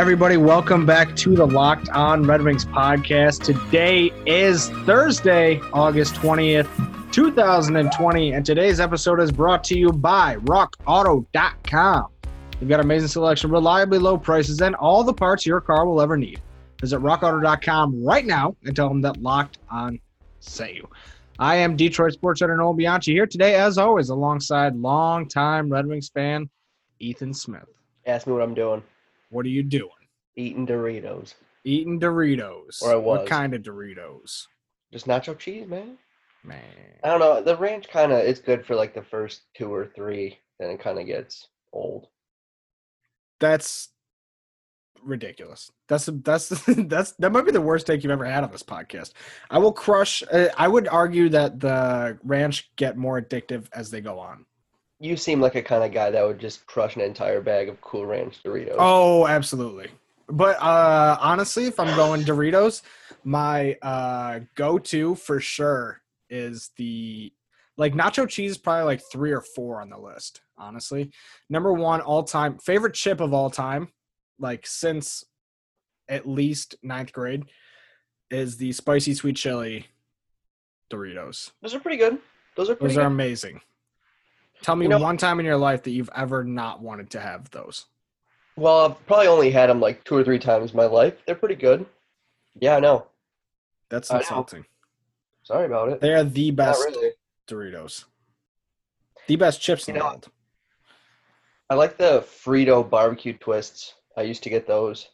everybody. Welcome back to the Locked On Red Wings podcast. Today is Thursday, August 20th, 2020, and today's episode is brought to you by RockAuto.com. We've got amazing selection, reliably low prices, and all the parts your car will ever need. Visit RockAuto.com right now and tell them that Locked On sent you. I am Detroit Sports Editor Noel Bianchi here today, as always, alongside longtime Red Wings fan Ethan Smith. Ask me what I'm doing. What are you doing? Eating Doritos. Eating Doritos. Or I What kind of Doritos? Just nacho cheese, man. Man. I don't know. The ranch kind of it's good for like the first two or three, then it kind of gets old. That's ridiculous. That's that's that's that might be the worst take you've ever had on this podcast. I will crush. Uh, I would argue that the ranch get more addictive as they go on. You seem like a kind of guy that would just crush an entire bag of Cool Ranch Doritos. Oh, absolutely. But uh honestly, if I'm going Doritos, my uh go-to for sure is the like nacho cheese is probably like 3 or 4 on the list, honestly. Number 1 all-time favorite chip of all time like since at least ninth grade is the spicy sweet chili Doritos. Those are pretty good. Those are pretty Those are good. amazing. Tell me You know- one time in your life that you've ever not wanted to have those. Well, I've probably only had them like two or three times in my life. They're pretty good. Yeah, I know. That's I know. insulting. Sorry about it. They are the best really. Doritos. The best chips in You the world. I like the Frito barbecue twists. I used to get those.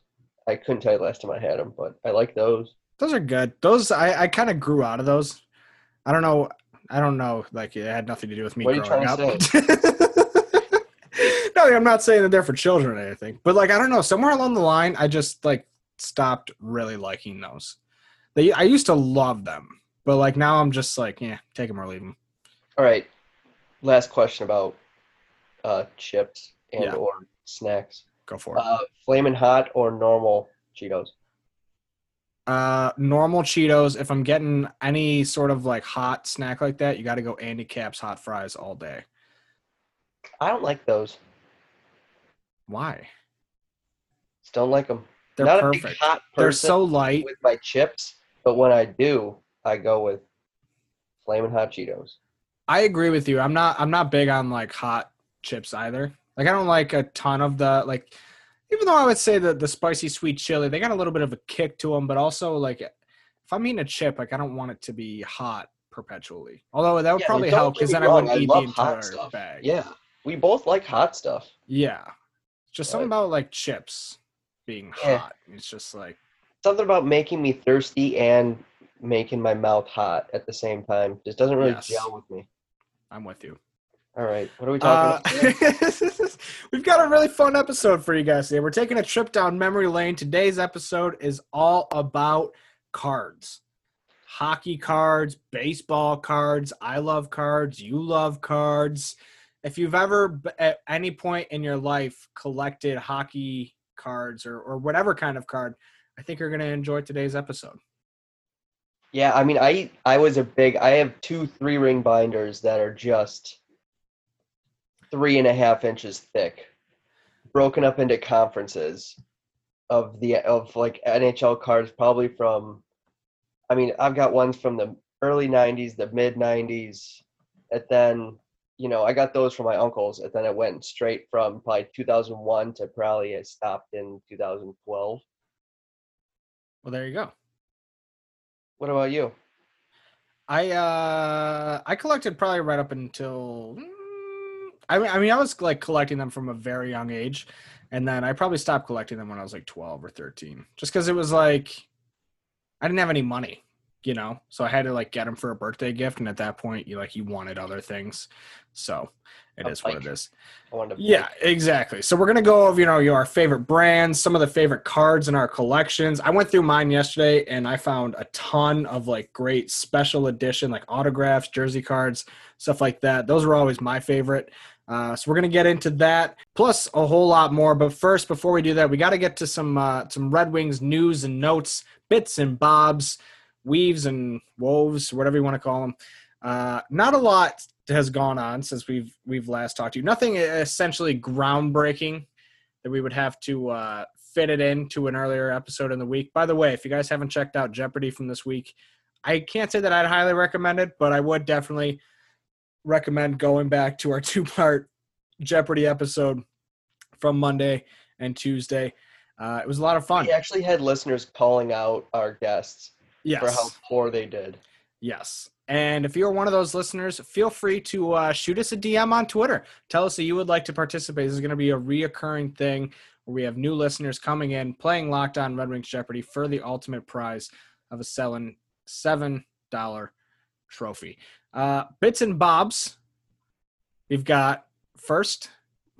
I couldn't tell you last time I had them, but I like those. Those are good. Those I, I kind of grew out of those. I don't know. I don't know. Like it had nothing to do with me What growing trying up. no, I'm not saying that they're for children or anything. But like I don't know. Somewhere along the line, I just like stopped really liking those. They I used to love them, but like now I'm just like, yeah, take them or leave them. All right. Last question about uh, chips and Yeah. or snacks. Go for it. Uh, Flamin' hot or normal Cheetos? Uh, normal Cheetos. If I'm getting any sort of like hot snack like that, you got to go Andy Caps hot fries all day. I don't like those. Why? Just don't like them. They're Not a big hot They're so light. with my chips, but when I do, I go with Flamin' hot Cheetos. I agree with you. I'm not. I'm not big on like hot chips either. Like I don't like a ton of the like. Even though I would say that the spicy sweet chili, they got a little bit of a kick to them, but also like if I'm eating a chip, like I don't want it to be hot perpetually. Although that would Yeah, probably help because then I wouldn't I eat the entire stuff. bag. Yeah, we both like hot stuff. Yeah. Just something about like chips being Yeah. hot. It's just like Something about making me thirsty and making my mouth hot at the same time just doesn't really Yes. gel with me. I'm with you. All right, what are we Uh, talking about? we've got a really fun episode for you guys today. We're taking a trip down memory lane. Today's episode is all about cards hockey cards, baseball cards. I love cards. You love cards. If you've ever, at any point in your life, collected hockey cards or, or whatever kind of card, I think you're going to enjoy today's episode. Yeah, I mean, I I was a big. I have two three ring binders that are just three and a half inches thick, broken up into conferences of the of like NHL cards, probably from. I mean, I've got ones from the early '90s, the mid '90s, and then you know I got those from my uncles, and then it went straight from probably 2001 to probably it stopped in 2012. Well, there you go. What about you? I uh I collected probably right up until mm, I mean I mean I was like collecting them from a very young age and then I probably stopped collecting them when I was like 12 or 13 just cuz it was like I didn't have any money, you know. So I had to like get them for a birthday gift and at that point you like you wanted other things. So it A is what it bike. is. I Yeah, exactly. So we're gonna go over, you know, your favorite brands, some of the favorite cards in our collections. I went through mine yesterday and I found a ton of like great special edition, like autographs, jersey cards, stuff like that. Those were always my favorite. Uh, so we're gonna get into that, plus a whole lot more. But first, before we do that, we got to get to some uh, some Red Wings news and notes, bits and bobs, weaves and woves, whatever you want to call them. Uh, not a lot has gone on since we've we've last talked to you. Nothing essentially groundbreaking that we would have to uh, fit it into an earlier episode in the week. By the way, if you guys haven't checked out Jeopardy from this week, I can't say that I'd highly recommend it, but I would definitely recommend going back to our two part Jeopardy episode from Monday and Tuesday. Uh, it was a lot of fun. We actually had listeners calling out our guests yes. for how poor they did. Yes. And if you're one of those listeners, feel free to uh, shoot us a DM on Twitter. Tell us that you would like to participate. This is going to be a reoccurring thing where we have new listeners coming in, playing Locked On Red Wings Jeopardy for the ultimate prize of a selling $7 trophy. Uh, bits and bobs. We've got first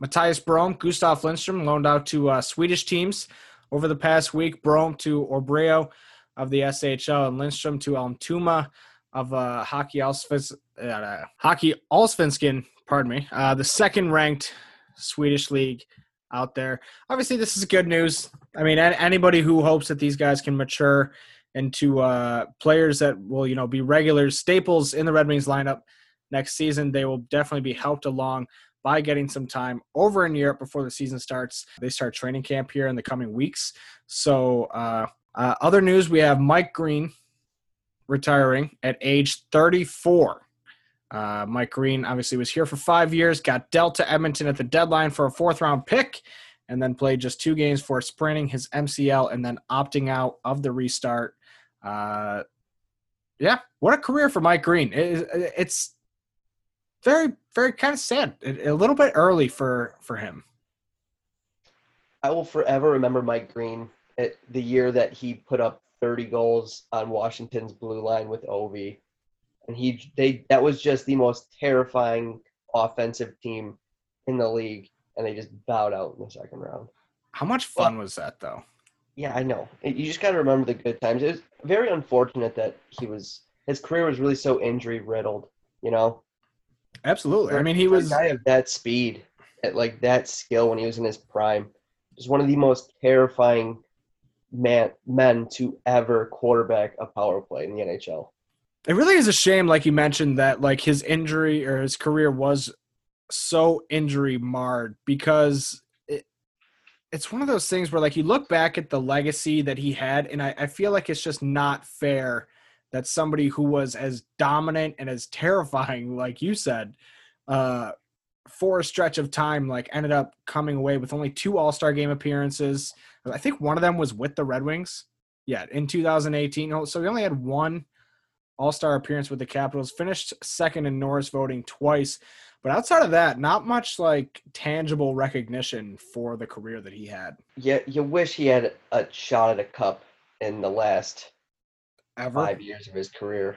Mattias Brome, Gustav Lindstrom loaned out to uh, Swedish teams over the past week. Brome to Örebro of the SHL and Lindstrom to Almtuna of uh, Hockey Allsvenskan, uh, Hockey Allsvenskan, pardon me, uh, the second ranked Swedish league out there. Obviously, this is good news. I mean, anybody who hopes that these guys can mature into uh, players that will, you know, be regulars, staples in the Red Wings lineup next season, they will definitely be helped along by getting some time over in Europe before the season starts. They start training camp here in the coming weeks. So, uh, uh, other news we have Mike Green retiring at age 34. Uh, Mike Green obviously was here for five years, got dealt to Edmonton at the deadline for a fourth round pick, and then played just two games for spraining his MCL and then opting out of the restart. Uh, yeah, what a career for Mike Green. It, it's very, very kind of sad. A little bit early for for him. I will forever remember Mike Green at the year that he put up 30 goals on Washington's blue line with Ovi. And he they that was just the most terrifying offensive team in the league and they just bowed out in the second round. How much fun was that though? Yeah, I know. You just got to remember the good times. It was very unfortunate that he was his career was really so injury riddled, you know. Absolutely. I mean, he was a guy of that speed, at like that skill when he was in his prime. Just one of the most terrifying man men to ever quarterback a power play in the NHL. It really is a shame, like you mentioned, that like his injury or his career was so injury marred because it's one of those things where like you look back at the legacy that he had, and I, I feel like it's just not fair that somebody who was as dominant and as terrifying, like you said, uh, for a stretch of time, like ended up coming away with only two All Star game appearances. I think one of them was with the Red Wings. Yeah, in 2018. So he only had one All Star appearance with the Capitals. Finished second in Norris voting twice, but outside of that, not much like tangible recognition for the career that he had. Yeah, you wish he had a shot at a cup in the last Ever? five years of his career.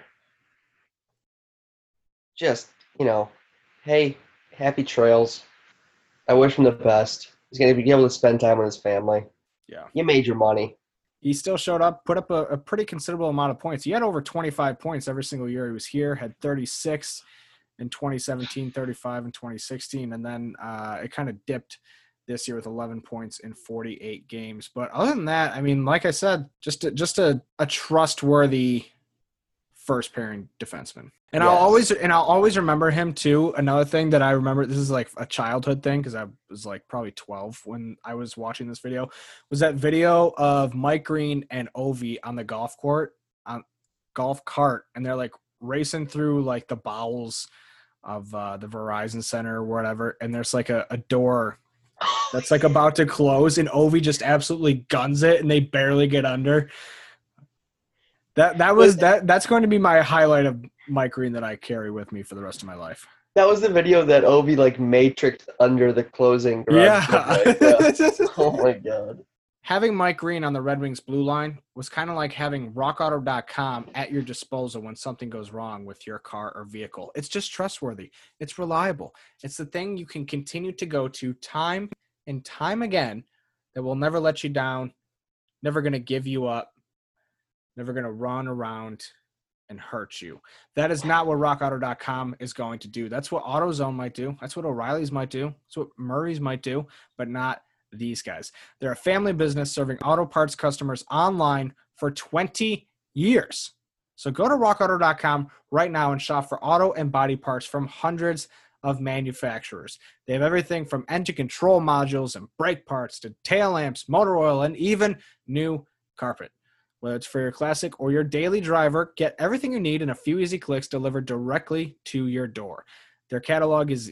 Just you know, hey, happy trails. I wish him the best. He's going to be able to spend time with his family. Yeah. You made your money. He still showed up, put up a, a, pretty considerable amount of points. He had over 25 points every single year he was here, had 36 in 2017, 35 in 2016, and then uh, it kind of dipped this year with 11 points in 48 games. But other than that, I mean, like I said, just a, just a, a trustworthy first pairing defenseman. And yes. I'll always and I'll always remember him too. Another thing that I remember this is like a childhood thing because I was like probably 12 when I was watching this video was that video of Mike Green and Ovi on the golf court on golf cart and they're like racing through like the bowels of uh, the Verizon Center or whatever and there's like a, a door that's like about to close and Ovi just absolutely guns it and they barely get under. That that was that that's going to be my highlight of Mike Green that I carry with me for the rest of my life. That was the video that Ovi like matrixed under the closing. Yeah. yeah. oh my god. Having Mike Green on the Red Wings blue line was kind of like having rockauto.com at your disposal when something goes wrong with your car or vehicle. It's just trustworthy. It's reliable. It's the thing you can continue to go to time and time again that will never let you down, never going to give you up, never going to run around and hurt you. That is not what rockauto.com is going to do. That's what AutoZone might do. That's what O'Reilly's might do. That's what Murray's might do, but not these guys. They're a family business serving auto parts customers online for 20 years. So go to rockauto.com right now and shop for auto and body parts from hundreds of manufacturers. They have everything from engine control modules and brake parts to tail lamps, motor oil, and even new carpet. Whether it's for your classic or your daily driver, get everything you need in a few easy clicks delivered directly to your door. Their catalog is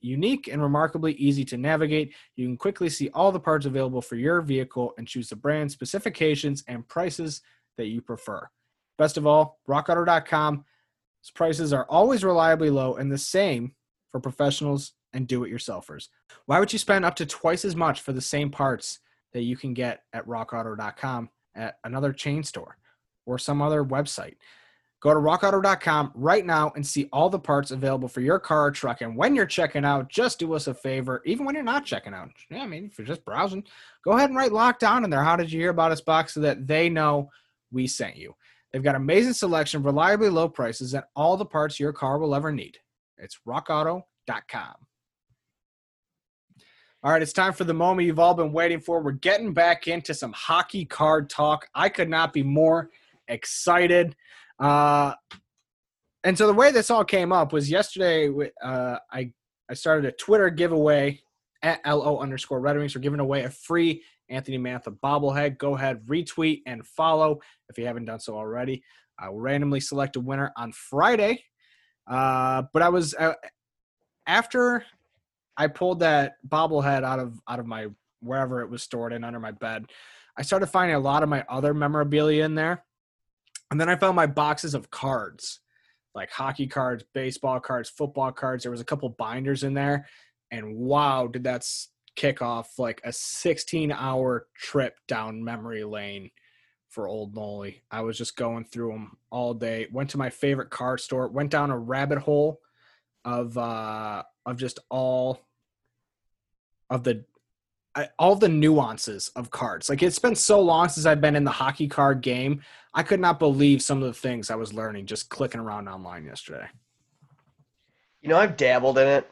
unique and remarkably easy to navigate. You can quickly see all the parts available for your vehicle and choose the brand, specifications, and prices that you prefer. Best of all, rockauto.com prices are always reliably low and the same for professionals and do it yourselfers. Why would you spend up to twice as much for the same parts that you can get at rockauto.com at another chain store or some other website? Go to rockauto.com right now and see all the parts available for your car or truck. And when you're checking out, just do us a favor, even when you're not checking out. Yeah, I mean, if you're just browsing, go ahead and write Locked On in there. How did you hear about us box so that they know we sent you? They've got amazing selection, reliably low prices, and all the parts your car will ever need. It's rockauto.com. All right, it's time for the moment you've all been waiting for. We're getting back into some hockey card talk. I could not be more excited. Uh, and so the way this all came up was yesterday. Uh, I I started a Twitter giveaway at lo underscore Red Wings. We're giving away a free Anthony Mantha bobblehead. Go ahead, retweet and follow if you haven't done so already. I will randomly select a winner on Friday. Uh, but I was uh, after I pulled that bobblehead out of out of my wherever it was stored in under my bed. I started finding a lot of my other memorabilia in there, and then I found my boxes of cards, like hockey cards, baseball cards, football cards. There was a couple binders in there, and wow, did that kick off like a 16 hour trip down memory lane for Old Noli. I was just going through them all day. Went to my favorite card store, went down a rabbit hole of uh of just all of the all the nuances of cards. Like it's been so long since I've been in the hockey card game. I could not believe some of the things I was learning just clicking around online yesterday. You know, I've dabbled in it.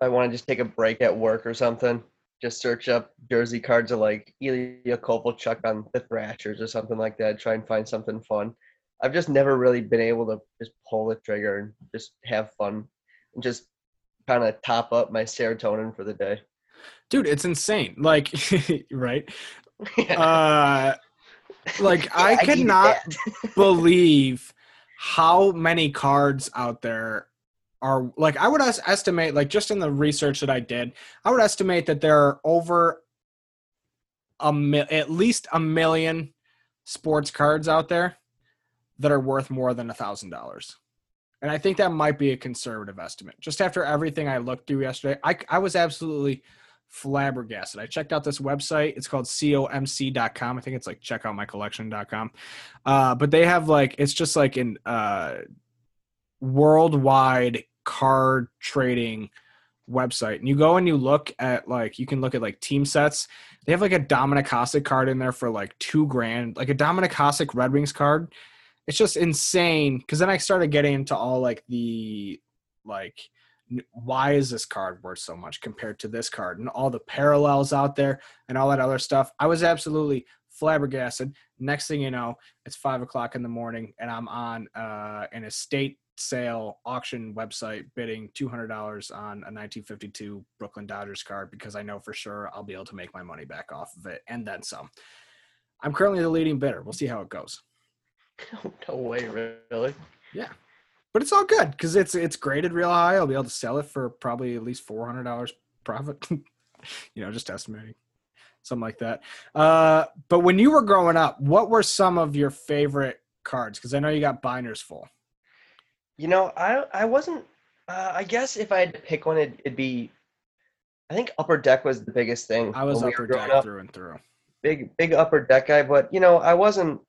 I want to just take a break at work or something, just search up jersey cards of like Ilya Kovalchuk on the Thrashers or something like that. Try and find something fun. I've just never really been able to just pull the trigger and just have fun and just kind of top up my serotonin for the day. Dude, it's insane. Like, right? Uh, like I, I cannot believe how many cards out there are like I would estimate like just in the research that I did, I would estimate that there are over a mi- at least a million sports cards out there that are worth more than a thousand dollars. And I think that might be a conservative estimate. Just after everything I looked through yesterday, I, I was absolutely flabbergasted. I checked out this website. It's called comc.com. I think it's like checkoutmycollection.com. Uh, but they have like, it's just like an uh, worldwide card trading website and you go and you look at like you can look at like team sets they have like a Dominik Hasek card in there for like two grand like a Dominik Hasek Red Wings card it's just insane because then I started getting into all like the like why is this card worth so much compared to this card and all the parallels out there and all that other stuff I was absolutely flabbergasted next thing you know it's five o'clock in the morning and I'm on uh, an estate sale auction website bidding $200 on a 1952 Brooklyn Dodgers card because I know for sure I'll be able to make my money back off of it and then some. I'm currently the leading bidder. We'll see how it goes. No way, really? Yeah. But it's all good because it's it's graded real high. I'll be able to sell it for probably at least four hundred dollars profit. you know, just estimating something like that. Uh, but when you were growing up, what were some of your favorite cards? Because I know you got binders full. You know, I I wasn't. Uh, I guess if I had to pick one, it'd, it'd, be. I think Upper Deck was the biggest thing. I was Upper Deck up. through and through. Big big Upper Deck guy, but you know, I wasn't.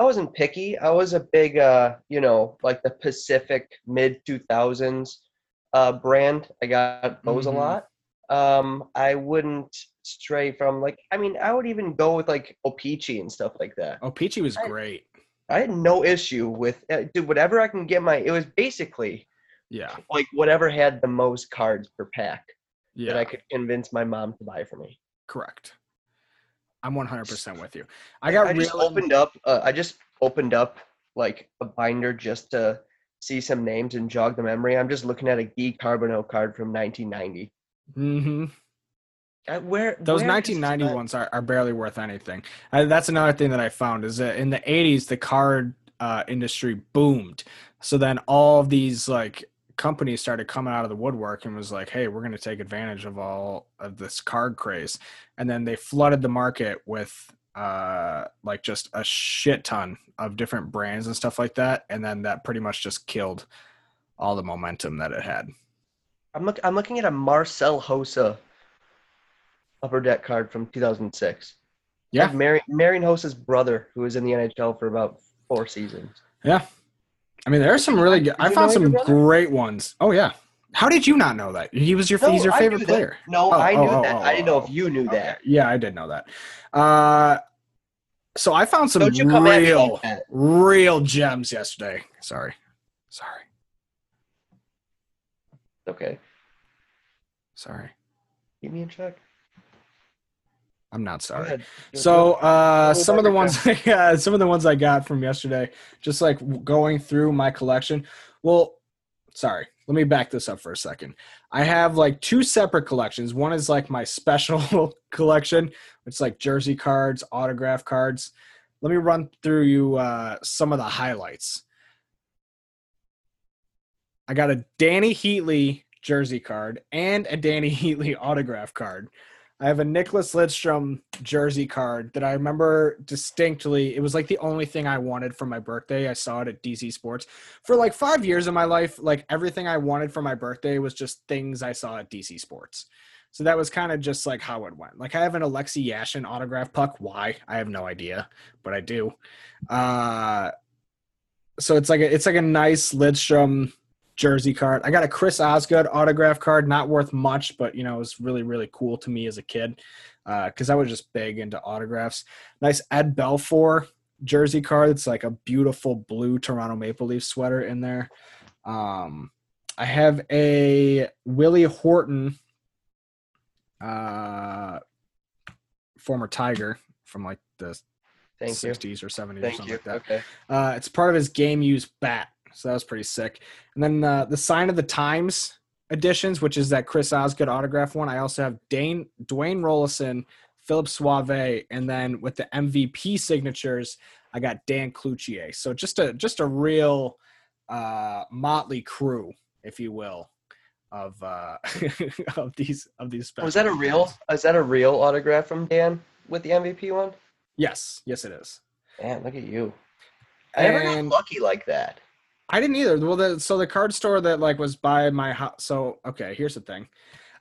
I wasn't picky. I was a big, uh, you know, like the Pacific mid two thousands uh, brand. I got those mm-hmm. a lot. Um, I wouldn't stray from like. I mean, I would even go with like O-Pee-Chee and stuff like that. O-Pee-Chee was I, great. I had no issue with uh, dude. Whatever I can get my, it was basically, yeah, like whatever had the most cards per pack yeah. that I could convince my mom to buy for me. Correct. I'm 100% with you. I got. I just opened up. Uh, I just opened up like a binder just to see some names and jog the memory, I'm just looking at a Guy Carbonneau card from 1990. Mm-hmm. Uh, where Those where 1990 ones are, are barely worth anything. Uh, that's another thing that I found is that in the 80s, the card uh, industry boomed. So then all of these like companies started coming out of the woodwork and was like, hey, we're going to take advantage of all of this card craze. And then they flooded the market with uh like just a shit ton of different brands and stuff like that and then that pretty much just killed all the momentum that it had I'm look I'm looking at a Marcel Hossa upper deck card from 2006. Yeah. Like Marion, Marian Hossa's brother, who was in the NHL for about four seasons. Yeah. I mean, there are some really good. I found some great ones. Oh yeah. How did you not know that? He was your he's your favorite that. player. No, Oh, I oh, knew oh, that. oh, I didn't know oh, if you knew Okay. that. Yeah, I did know that. Uh so I found some Don't you come at me real like real gems yesterday. Sorry. Sorry. Okay, Sorry. keep me in check. I'm not sorry. So uh, some of the ones, I got, some of the ones I got from yesterday, just like going through my collection. Well, sorry, let me back this up for a second. I have like two separate collections. One is like my special collection, it's like jersey cards, autograph cards. Let me run through you uh, some of the highlights. I got a Dany Heatley jersey card and a Dany Heatley autograph card. I have a Nicklas Lidstrom jersey card that I remember distinctly. It was like the only thing I wanted for my birthday. I saw it at DC Sports. For like five years of my life, like everything I wanted for my birthday was just things I saw at DC Sports. So that was kind of just like how it went. Like I have an Alexei Yashin autograph puck. Why? I have no idea, but I do. Uh, so it's like a, it's like a nice Lidstrom jersey card. I got a Chris Osgood autograph card, not worth much, but you know, it was really, really cool to me as a kid. Uh, cause I was just big into autographs. Nice Ed Belfour jersey card. It's like a beautiful blue Toronto Maple Leaf sweater in there. Um, I have a Willie Horton, uh, former Tiger from like the Thank you. 60s or 70s or something you. like that. Okay. Uh, it's part of his game use bat, so that was pretty sick. And then uh, the sign of the times editions, which is that Chris Osgood autograph one. I also have Dane Dwayne Roloson, Philippe Sauve, and then with the MVP signatures, I got Dan Cloutier. So just a just a real uh, motley crew, if you will, of uh, of these of these. Was that a real? Is that a real autograph from Dan with the MVP one? Yes, yes, it is. Man, look at you. I never got lucky like that. I didn't either. Well, the, so the card store that like was by my house. So okay, here's the thing.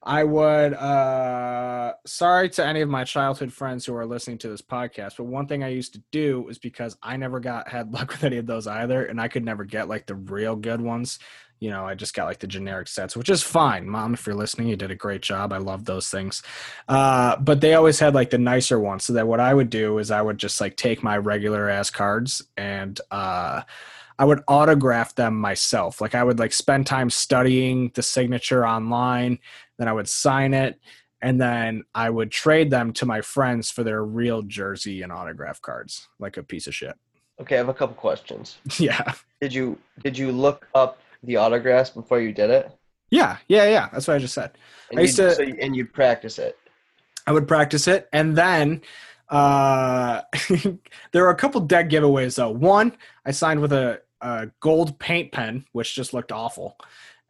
I would. uh Sorry to any of my childhood friends who are listening to this podcast, but one thing I used to do is because I never got had luck with any of those either, and I could never get like the real good ones. You know, I just got like the generic sets, which is fine, mom. If you're listening, you did a great job. I love those things. Uh, but they always had like the nicer ones. So that what I would do is I would just like take my regular ass cards and uh I would autograph them myself. Like I would like spend time studying the signature online, then I would sign it, and then I would trade them to my friends for their real jersey and autograph cards, like a piece of shit. Okay, I have a couple questions. yeah. Did you did you look up the autographs before you did it? Yeah, yeah, yeah. That's what I just said. And I used you, to- so you, and you'd practice it. I would practice it, and then uh, there are a couple dead giveaways though. One, I signed with a, a gold paint pen, which just looked awful.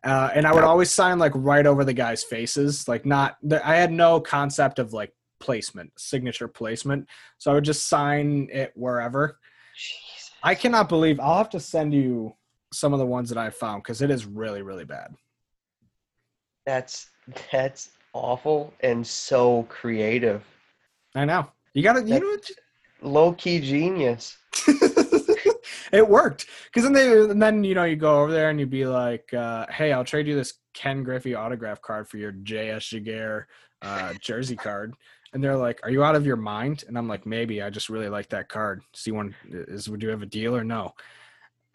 Uh, and I would always sign like right over the guys' faces, like not. I had no concept of like placement, signature placement, so I would just sign it wherever. Jesus. I cannot believe I'll have to send you some of the ones that I found because it is really, really bad. That's that's awful and so creative. I know you got to, you know. what? Low key genius. it worked. Because then they and then you know you go over there and you'd be like uh, hey i'll trade you this ken griffey autograph card for your JS Giguere uh, jersey card. And they're like are you out of your mind? And i'm like maybe. I just really like that card. See one is would you have a deal or no?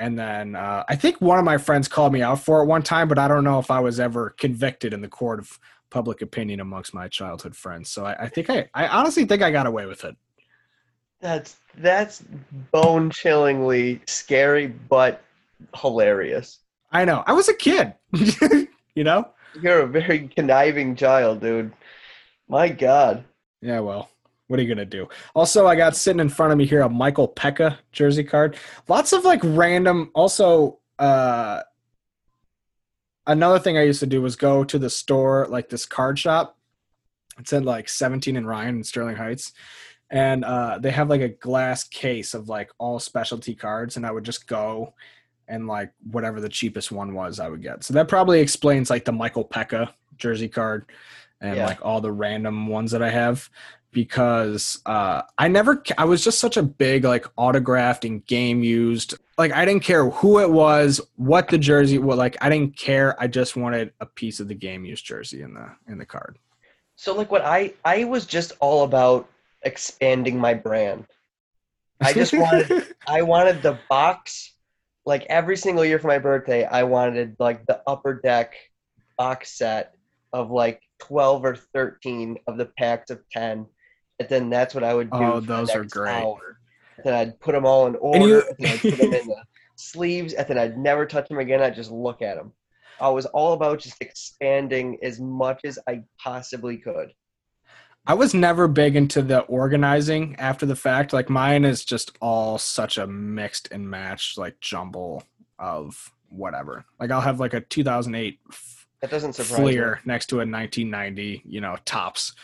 And then uh, i think one of my friends called me out for it one time but i don't know if i was ever convicted in the court of public opinion amongst my childhood friends. So i, I think i i honestly think i got away with it That's that's bone chillingly scary but hilarious. I know. I was a kid. you know? You're a very conniving child, dude. My God. Yeah, well, what are you gonna do? Also, I got sitting in front of me here a Michael Peca jersey card. Lots of like random. Also, uh, another thing I used to do was go to the store, like this card shop. It's in like 17 and Ryan in Sterling Heights, and uh, they have like a glass case of like all specialty cards, and I would just go and like whatever the cheapest one was, I would get. So that probably explains like the Michael Peca jersey card and Yeah. like all the random ones that I have because uh I never I was just such a big like autographed and game used like I didn't care who it was what the jersey what like I didn't care I just wanted a piece of the game used jersey in the in the card So like what I I was just all about expanding my brand. I just wanted I wanted the box like every single year for my birthday I wanted like the upper deck box set of like 12 or 13 of the packs of 10 and then that's what I would do Oh, those are great. hour. then I'd put them all in order you- and then I'd put them in the sleeves and then I'd never touch them again I'd just look at them I was all about just expanding as much as I possibly could I was never big into the organizing after the fact. Like mine is just all such a mixed and matched like jumble of whatever. Like I'll have like a 2008 that doesn't surprise me. Fleer next to a 1990 you know Topps.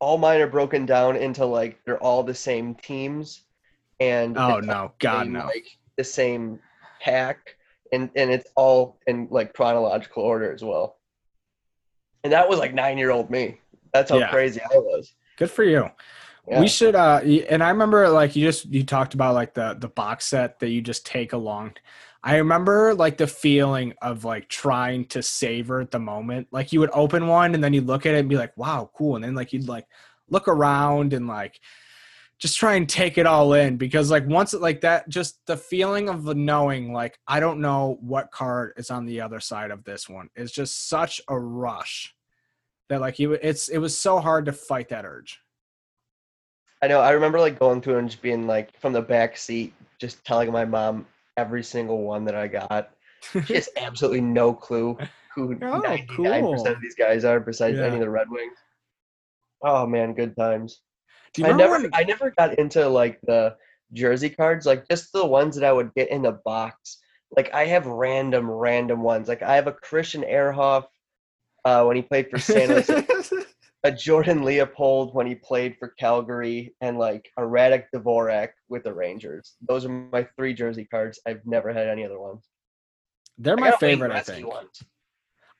All mine are broken down into like they're all the same teams and oh no. god same, no. like the same pack. And and it's all in like chronological order as well and that was like nine year old me that's how Yeah. crazy i was good for you yeah. We should uh and I remember like you just you talked about like the the box set that you just take along. I remember like the feeling of like trying to savor the moment. Like you would open one and then you'd look at it and be like, wow, cool. And then like you'd like look around and like just try and take it all in because like once it like that just the feeling of the knowing like I don't know what card is on the other side of this one is just such a rush that like you it's it was so hard to fight that urge. i know i remember like going through and just being like from the back seat just telling my mom every single one that i got she has absolutely no clue who Oh, 99% cool. of these guys are besides Yeah. any of the red wings oh man good times Do you I never when- I never got into like the jersey cards, like just the ones that I would get in the box. Like I have random, random ones. Like I have a Christian Ehrhoff uh, when he played for San Jose, a Jordan Leopold when he played for Calgary, and like a Radek Dvorak with the Rangers. Those are my three jersey cards. I've never had any other ones. They're my favorite, I think. ones.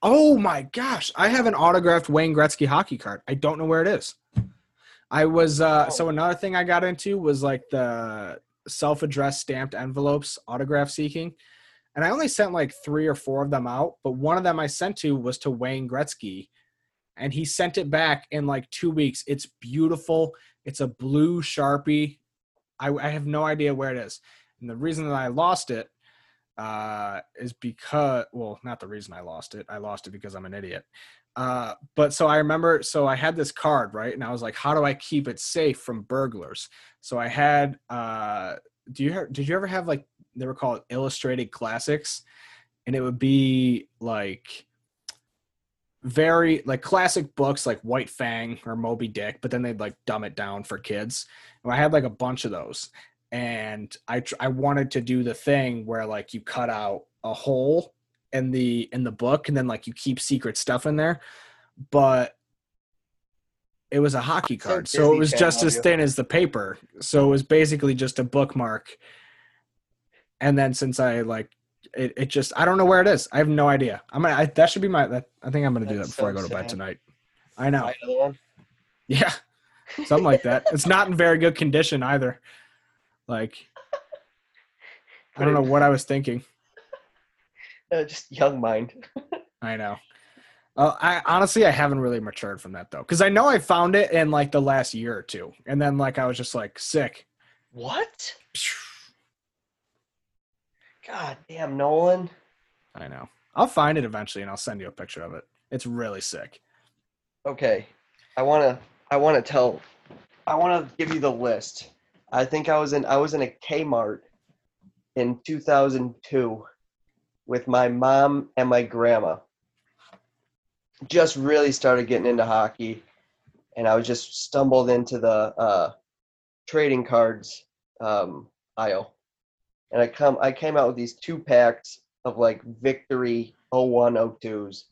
Oh my gosh, I have an autographed Wayne Gretzky hockey card. I don't know where it is. I was uh Oh. so another thing I got into was like the self-addressed stamped envelopes autograph seeking. And I only sent like 3 or 4 of them out, but one of them I sent to was to Wayne Gretzky and he sent it back in like 2 weeks. It's beautiful. It's a blue Sharpie. I, I have no idea where it is. And the reason that I lost it uh, is because, well, not the reason I lost it. I lost it because I'm an idiot. Uh, but so I remember, so I had this card, right? And I was like, how do I keep it safe from burglars? So I had, uh, do you, hear- did you ever have like, they were called illustrated classics? And it would be like, very like classic books like White Fang or Moby Dick, but then they'd like dumb it down for kids. And I had like a bunch of those, and I I wanted to do the thing where like you cut out a hole in the in the book, and then like you keep secret stuff in there, but it was a hockey card, so, it was just as thin as the paper. So it was basically just a bookmark. And then since I like it, it just I don't know where it is. I have no idea. I'm gonna I, that should be my that, I think I'm gonna do that That's before I go to bed tonight. I know. Buy another one? Yeah. Something like that. It's not in very good condition either. Like I don't know what I was thinking. Uh, just young mind. I know. Uh, I honestly I haven't really matured from that though, because I know I found it in like the last year or two, and then like I was just like sick. What? God damn, Nolan. I know. I'll find it eventually, and I'll send you a picture of it. It's really sick. Okay, I wanna, I wanna tell, I wanna give you the list. I think I was in, I was in a Kmart in 2002, with my mom and my grandma. Just really started getting into hockey, and I was just stumbled into the uh, trading cards um, aisle, and I come I came out with these two packs of like Victory 01 02s,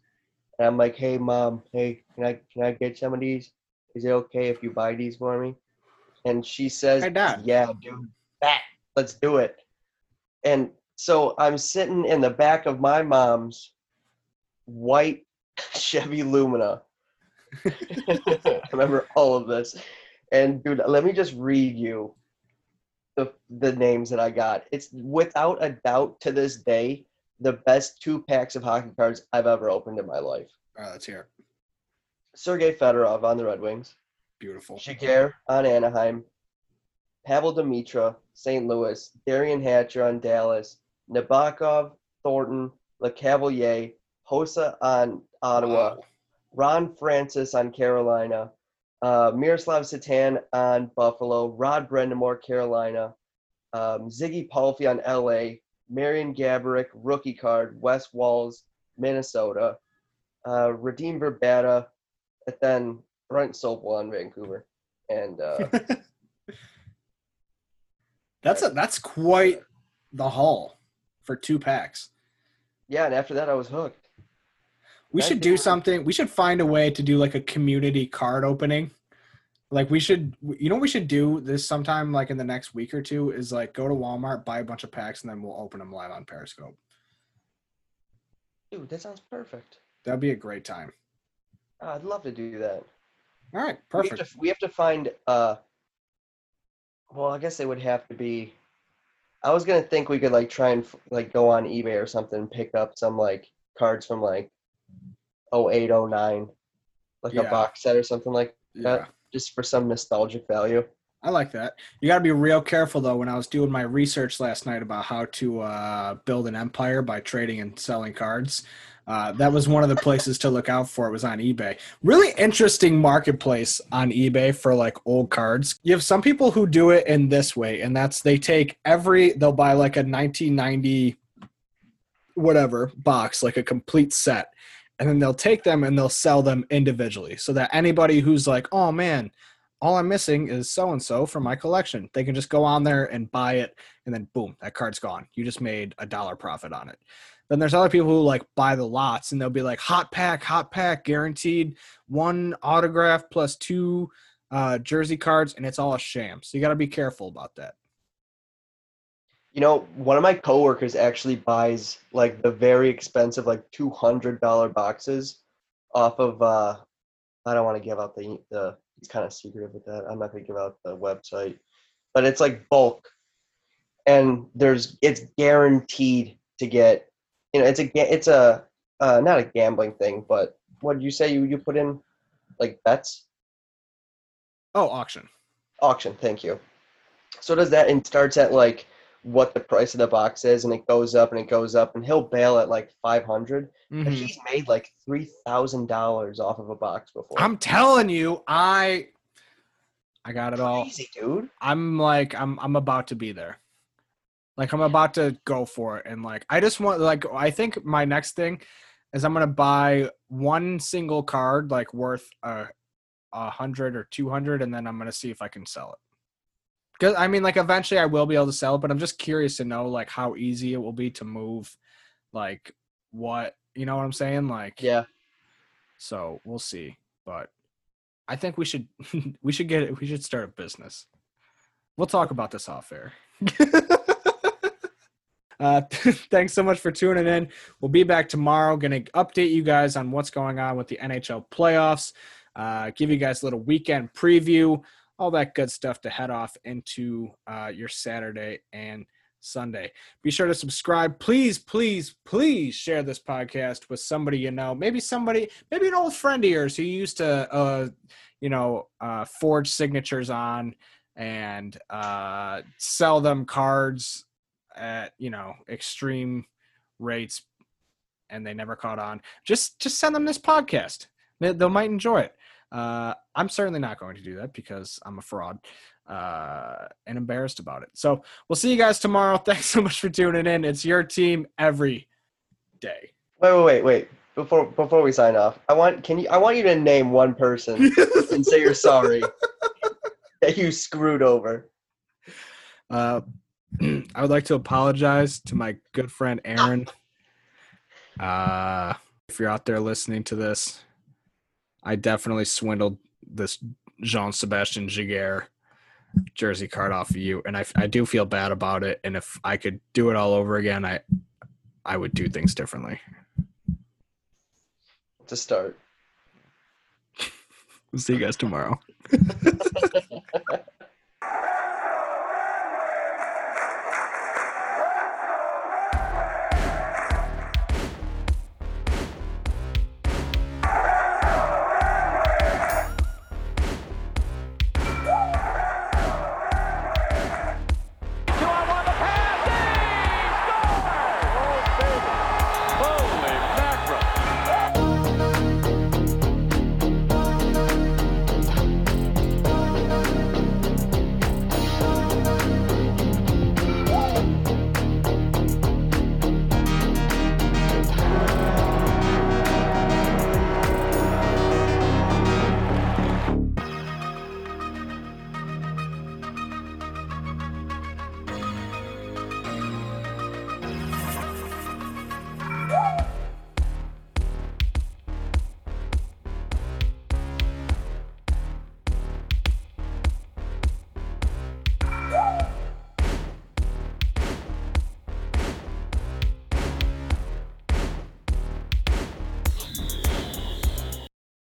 and I'm like, hey mom, hey, can I can I get some of these? Is it okay if you buy these for me? And she says, yeah, dude, that let's do it. And so I'm sitting in the back of my mom's white Chevy Lumina. I remember all of this. And dude, let me just read you the the names that I got. It's without a doubt to this day the best two packs of hockey cards I've ever opened in my life. All right, let's hear it. Sergei Fedorov on the Red Wings, Beautiful. Shiger on Anaheim, Pavel Demitra, St. Louis, Derian Hatcher on Dallas, Nabokov, Thornton, LeCavalier, Hossa on Ottawa, Wow. Ron Francis on Carolina, uh, Miroslav Satan on Buffalo, Rod Brind'Amour, Carolina, um, Ziggy Palffy on LA, Marian Gaborik, rookie card, West Walls, Minnesota, uh, Radim Vrbata, and then Brent Sopel on Vancouver. And uh, That's a that's quite the haul for two packs. yeah, and after that, I was hooked. We should do something. We should find a way to do like a community card opening. Like we should, you know, we should do this sometime, like in the next week or two, is like go to Walmart, buy a bunch of packs, and then we'll open them live on Periscope. Dude, that sounds perfect. That'd be a great time. Oh, I'd love to do that. All right, We have, perfect. to, we have to find. Uh, well, I guess it would have to be. I was gonna think we could like try and like go on eBay or something and pick up some like cards from like 08, 09, like Yeah. a box set or something like Yeah. just for some nostalgic value. I like that. You got to be real careful though. When I was doing my research last night about how to uh, build an empire by trading and selling cards, uh, that was one of the places to look out for. It was on eBay. Really interesting marketplace on eBay for like old cards. You have some people who do it in this way, and that's they take every they'll buy like a 1990 whatever box, like a complete set, and then they'll take them and they'll sell them individually, so that anybody who's like, oh man all I'm missing is so and so from my collection. They can just go on there and buy it, and then boom, that card's gone. You just made a dollar profit on it. Then there's other people who like buy the lots, and they'll be like, hot pack, hot pack, guaranteed one autograph plus two uh, jersey cards, and it's all a sham. So you got to be careful about that. You know, one of my coworkers actually buys like the very expensive, like two hundred dollar boxes off of. uh I don't want to give out the the. He's kind of secretive with that. I'm not going to give out the website, but it's like bulk, and there's it's guaranteed to get. You know, it's a it's a uh, not a gambling thing, but what did you say you you put in like bets Oh, auction. auction? Thank you. So does that and starts at like what the price of the box is, and it goes up and it goes up, and he'll bail at like five hundred. Mhm. And he's made like three thousand dollars off of a box before. I'm telling you, I I got it all. crazy, dude. I'm like I'm I'm about to be there. Like I'm about to go for it and like I just want like I think my next thing is I'm gonna buy one single card like worth a a hundred or two hundred and then I'm gonna see if I can sell it. Cause I mean like eventually I will be able to sell it, but I'm just curious to know like how easy it will be to move like what you know what I'm saying? Like Yeah. so we'll see. But I think we should we should get it we should start a business. We'll talk about this off air. uh, thanks so much for tuning in. We'll be back tomorrow. Going to update you guys on what's going on with the NHL playoffs. Uh, give you guys a little weekend preview, all that good stuff to head off into uh, your Saturday and Sunday. Be sure to subscribe. Please, please, please share this podcast with somebody you know. Maybe somebody, maybe an old friend of yours who used to, uh, you know, uh, forge signatures on and uh, sell them cards at you know extreme rates, and they never caught on. Just, just send them this podcast. They, they might enjoy it. Uh, I'm certainly not going to do that because I'm a fraud uh, and embarrassed about it. So we'll see you guys tomorrow. Thanks so much for tuning in. It's your team every day. Wait, wait, wait, wait. Before before we sign off, I want can you I want you to name one person and say you're sorry that you screwed over. Uh, I would like to apologize to my good friend Aaron. Uh, if you're out there listening to this, I definitely swindled this Jean Sebastien Giguere jersey card off of you, and I, I do feel bad about it. And if I could do it all over again, I I would do things differently. To start. We'll see you guys tomorrow.